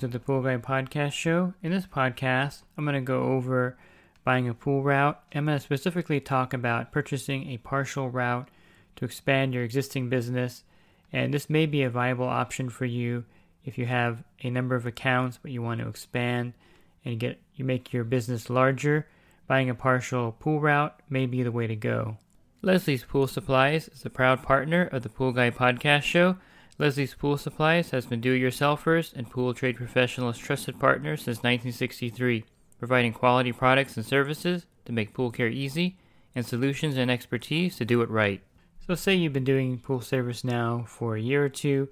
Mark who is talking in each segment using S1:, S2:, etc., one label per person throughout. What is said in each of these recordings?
S1: To the Pool Guy Podcast Show. In this podcast, I'm going to go over buying a pool route. I'm going to specifically talk about purchasing a partial route to expand your existing business, and this may be a viable option for you if you have a number of accounts but you want to expand and get you make your business larger, buying a partial pool route may be the way to go. Leslie's Pool Supplies is a proud partner of the Pool Guy podcast show. Leslie's Pool Supplies has been do-it-yourselfers and pool trade professionals' trusted partner since 1963, providing quality products and services to make pool care easy and solutions and expertise to do it right. So say you've been doing pool service now for a year or two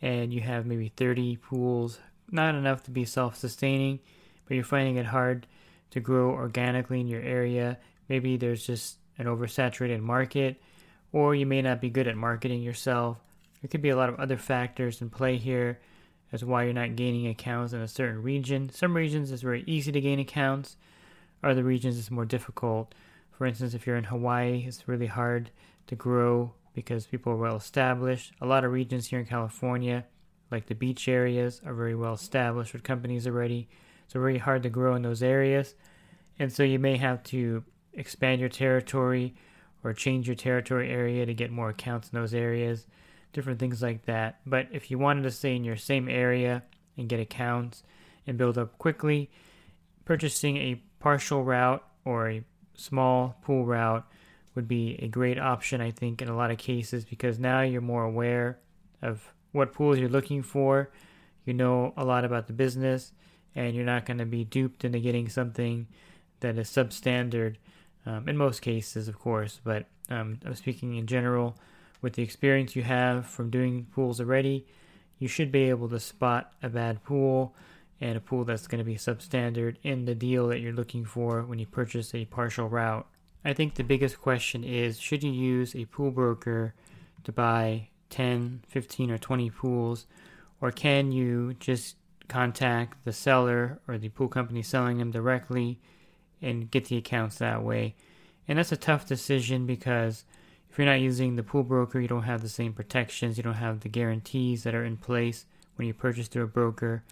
S1: and you have maybe 30 pools, not enough to be self sustaining, but you're finding it hard to grow organically in your area. Maybe there's just an oversaturated market, or you may not be good at marketing yourself. There could be a lot of other factors in play here as why you're not gaining accounts in a certain region. Some regions it's very easy to gain accounts, other regions it's more difficult. For instance, if you're in Hawaii, it's really hard to grow because people are well established. A lot of regions here in California, like the beach areas, are very well established with companies already. So very hard to grow in those areas. And so you may have to expand your territory or change your territory area to get more accounts in those areas, different things like that. But if you wanted to stay in your same area and get accounts and build up quickly, purchasing a partial route or a small pool route would be a great option, I think, in a lot of cases because now you're more aware of what pools you're looking for. You know a lot about the business, and you're not going to be duped into getting something that is substandard um, in most cases, of course. But um, I'm speaking in general. With the experience you have from doing pools already, you should be able to spot a bad pool and a pool that's going to be substandard in the deal that you're looking for when you purchase a partial route. I think the biggest question is should you use a pool broker to buy 10, 15, or 20 pools, or can you just contact the seller or the pool company selling them directly and get the accounts that way? And that's a tough decision because if you're not using the pool broker, you don't have the same protections, you don't have the guarantees that are in place when you purchase through a broker.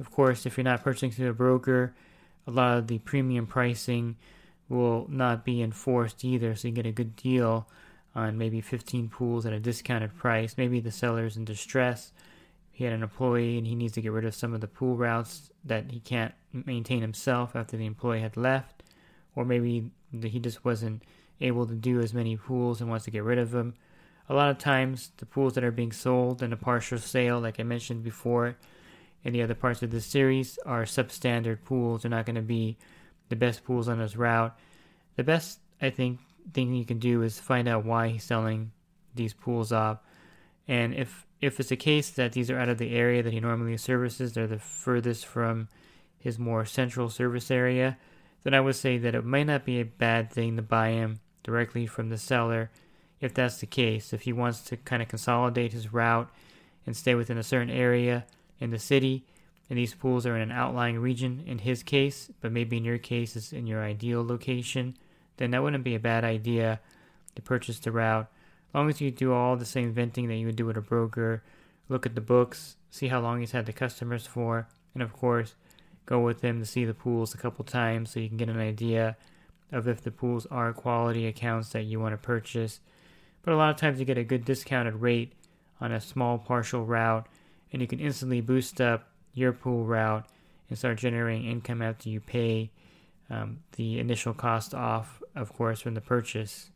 S1: Of course, if you're not purchasing through a broker, a lot of the premium pricing will not be enforced either, so you get a good deal on maybe 15 pools at a discounted price. Maybe the seller's in distress. He had an employee and he needs to get rid of some of the pool routes that he can't maintain himself after the employee had left. Or maybe he just wasn't able to do as many pools and wants to get rid of them. A lot of times, the pools that are being sold in a partial sale, like I mentioned before in the other parts of this series, are substandard pools. They're not going to be the best pools on his route. The best, I think, thing you can do is find out why he's selling these pools off. And if if it's a case that these are out of the area that he normally services, they're the furthest from his more central service area, then I would say that it might not be a bad thing to buy him directly from the seller if that's the case. If he wants to kind of consolidate his route and stay within a certain area in the city, and these pools are in an outlying region in his case, but maybe in your case it's in your ideal location, then that wouldn't be a bad idea to purchase the route. As long as you do all the same venting that you would do with a broker, look at the books, see how long he's had the customers for, and of course, go with him to see the pools a couple times so you can get an idea of if the pools are quality accounts that you want to purchase. But a lot of times you get a good discounted rate on a small partial route, and you can instantly boost up your pool route and start generating income after you pay um, the initial cost off, of course, from the purchase.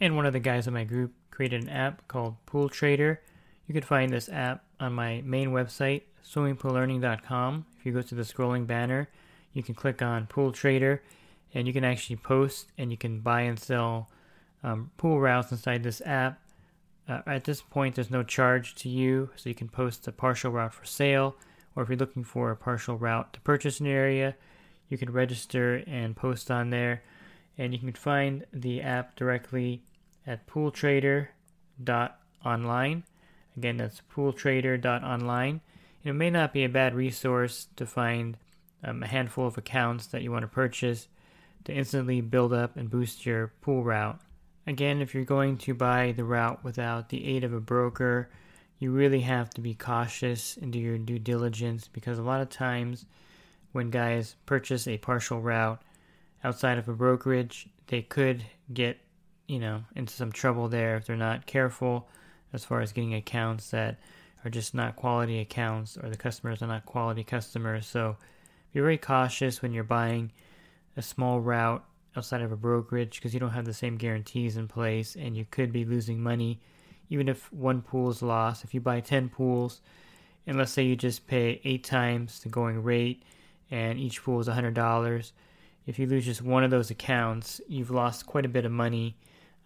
S1: And one of the guys in my group created an app called Pool Trader. You can find this app on my main website, swimmingpoollearning.com. If you go to the scrolling banner, you can click on Pool Trader and you can actually post and you can buy and sell um, pool routes inside this app. Uh, at this point, there's no charge to you, so you can post a partial route for sale, or if you're looking for a partial route to purchase an area, you can register and post on there. And you can find the app directly at pooltrader.online. Again, that's pooltrader.online. It may not be a bad resource to find um, a handful of accounts that you want to purchase to instantly build up and boost your pool route. Again, if you're going to buy the route without the aid of a broker, you really have to be cautious and do your due diligence because a lot of times when guys purchase a partial route outside of a brokerage, they could get, you know, into some trouble there if they're not careful as far as getting accounts that are just not quality accounts or the customers are not quality customers. So be very cautious when you're buying a small route outside of a brokerage because you don't have the same guarantees in place and you could be losing money even if one pool is lost. If you buy 10 pools, and let's say you just pay eight times the going rate and each pool is $100, if you lose just one of those accounts, you've lost quite a bit of money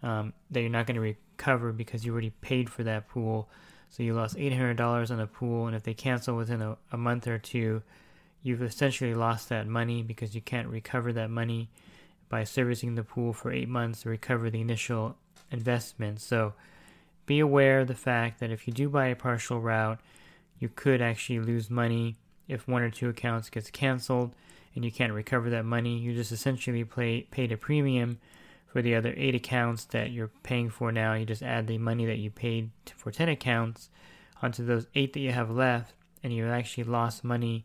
S1: um, that you're not going to recover because you already paid for that pool. So you lost $800 on a pool, and if they cancel within a, a month or two, you've essentially lost that money because you can't recover that money by servicing the pool for eight months to recover the initial investment. So be aware of the fact that if you do buy a partial route, you could actually lose money if one or two accounts gets canceled and you can't recover that money. You just essentially pay, paid a premium for the other eight accounts that you're paying for now. You just add the money that you paid for 10 accounts onto those eight that you have left, and you actually lost money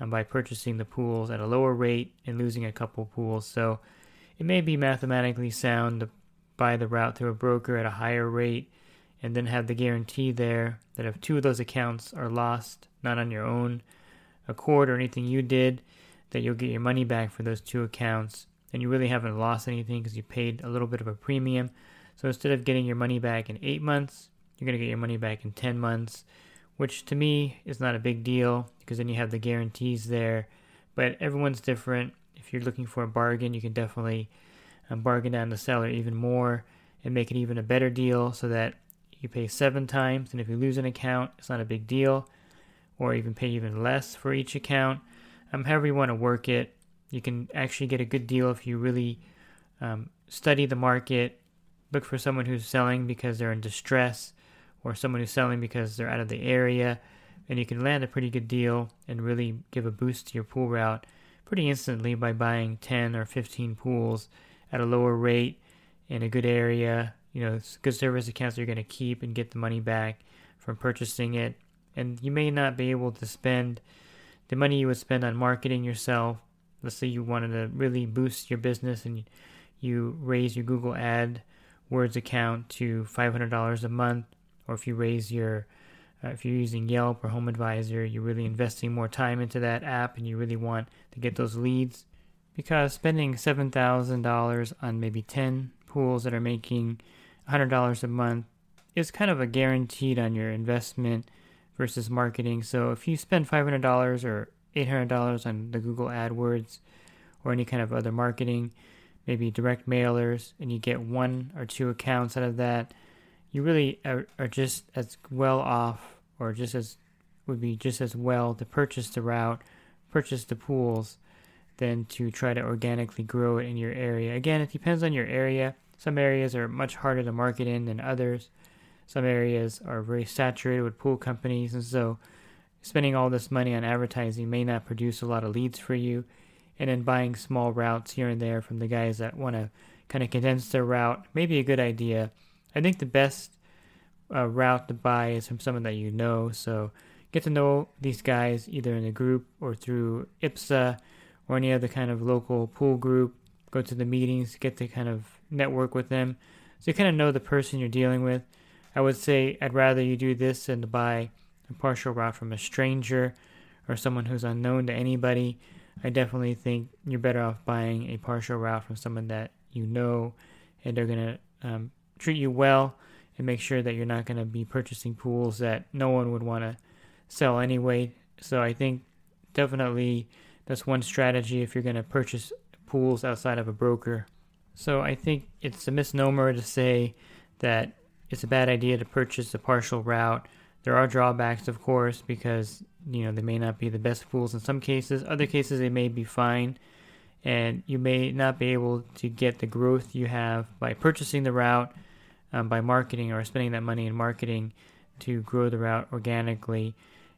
S1: um, by purchasing the pools at a lower rate and losing a couple pools. So it may be mathematically sound to buy the route through a broker at a higher rate and then have the guarantee there that if two of those accounts are lost, not on your own accord or anything you did, that you'll get your money back for those two accounts. And you really haven't lost anything because you paid a little bit of a premium. So instead of getting your money back in eight months, you're going to get your money back in 10 months, which to me is not a big deal because then you have the guarantees there. But everyone's different. If you're looking for a bargain, you can definitely um, bargain down the seller even more and make it even a better deal so that you pay seven times. And if you lose an account, it's not a big deal, or even pay even less for each account. Um, however, you want to work it, you can actually get a good deal if you really um, study the market, look for someone who's selling because they're in distress, or someone who's selling because they're out of the area and you can land a pretty good deal and really give a boost to your pool route pretty instantly by buying 10 or 15 pools at a lower rate in a good area. You know, good service accounts you're going to keep and get the money back from purchasing it. And you may not be able to spend the money you would spend on marketing yourself. Let's say you wanted to really boost your business and you raise your Google Ad Words account to $500 a month, or if you raise your uh, if you're using Yelp or Home Advisor, you're really investing more time into that app and you really want to get those leads. Because spending $7,000 on maybe 10 pools that are making $100 a month is kind of a guaranteed on your investment versus marketing. So if you spend $500 or $800 on the Google AdWords or any kind of other marketing, maybe direct mailers, and you get one or two accounts out of that, you really are, are just as well off or just as would be just as well to purchase the route, purchase the pools, than to try to organically grow it in your area. Again, it depends on your area. Some areas are much harder to market in than others. Some areas are very saturated with pool companies, and so spending all this money on advertising may not produce a lot of leads for you. And then buying small routes here and there from the guys that want to kind of condense their route may be a good idea. I think the best uh, route to buy is from someone that you know. So get to know these guys either in a group or through IPSA or any other kind of local pool group. Go to the meetings, get to kind of network with them. So you kind of know the person you're dealing with. I would say I'd rather you do this than to buy a partial route from a stranger or someone who's unknown to anybody. I definitely think you're better off buying a partial route from someone that you know and they're going to um, treat you well and make sure that you're not going to be purchasing pools that no one would want to sell anyway. So I think definitely that's one strategy if you're going to purchase pools outside of a broker. So I think it's a misnomer to say that it's a bad idea to purchase a partial route. There are drawbacks, of course, because you know they may not be the best pools in some cases. Other cases they may be fine, and you may not be able to get the growth you have by purchasing the route, um, by marketing or spending that money in marketing to grow the route organically.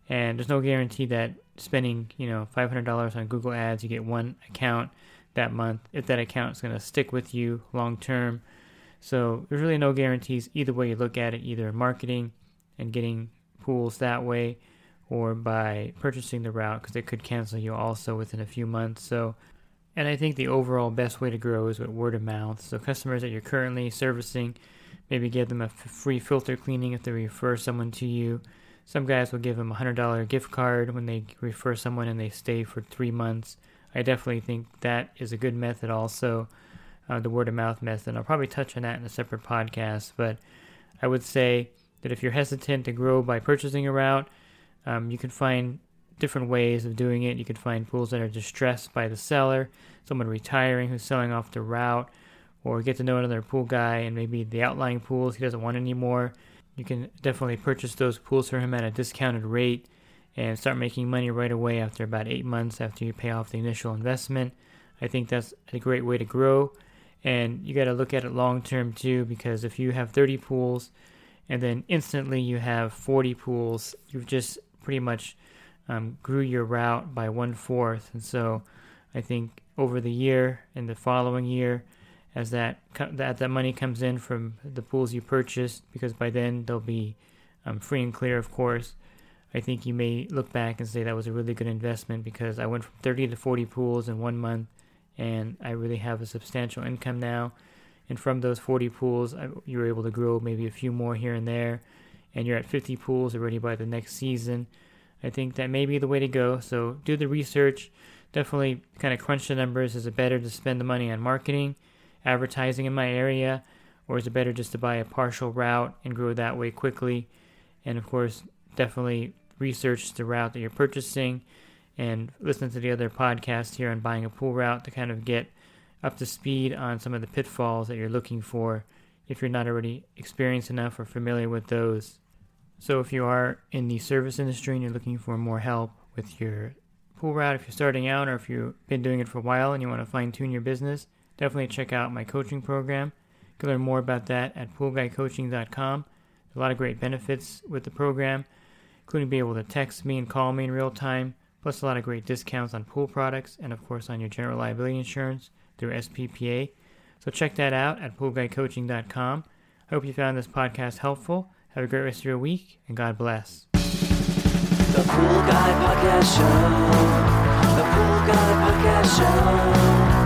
S1: And there's no guarantee that spending you know $500 on Google Ads, you get one account that month if that account is going to stick with you long term. So there's really no guarantees either way you look at it, either marketing and getting pools that way or by purchasing the route because it could cancel you also within a few months. So and I think the overall best way to grow is with word of mouth. So customers that you're currently servicing, maybe give them a f- free filter cleaning if they refer someone to you. Some guys will give them a hundred dollar gift card when they refer someone and they stay for three months. I definitely think that is a good method. Also, uh, the word of mouth method. I'll probably touch on that in a separate podcast, but I would say that if you're hesitant to grow by purchasing a route, um, you can find different ways of doing it. You can find pools that are distressed by the seller, someone retiring who's selling off the route, or get to know another pool guy and maybe the outlying pools he doesn't want anymore. You can definitely purchase those pools for him at a discounted rate and start making money right away after about eight months after you pay off the initial investment. I think that's a great way to grow. And you got to look at it long term too, because if you have 30 pools and then instantly you have 40 pools, you've just pretty much um, grew your route by one fourth. And so I think over the year and the following year, as that that that money comes in from the pools you purchased, because by then they'll be um, free and clear, of course. I think you may look back and say that was a really good investment because I went from 30 to 40 pools in one month, and I really have a substantial income now. And from those 40 pools, I, you were able to grow maybe a few more here and there, and you're at 50 pools already by the next season. I think that may be the way to go. So do the research. Definitely kind of crunch the numbers. Is it better to spend the money on marketing, advertising in my area, or is it better just to buy a partial route and grow that way quickly? And of course, definitely research the route that you're purchasing and listen to the other podcasts here on buying a pool route to kind of get up to speed on some of the pitfalls that you're looking for if you're not already experienced enough or familiar with those. So, if you are in the service industry and you're looking for more help with your pool route, if you're starting out or if you've been doing it for a while and you want to fine tune your business, definitely check out my coaching program. You can learn more about that at poolguycoaching.com. There's a lot of great benefits with the program, including being able to text me and call me in real time, plus a lot of great discounts on pool products and, of course, on your general liability insurance through SPPA. So, check that out at poolguycoaching.com. I hope you found this podcast helpful. Have a great rest of your week, and God bless.
S2: The Pool Guy Podcast Show. The Pool Guy Podcast Show.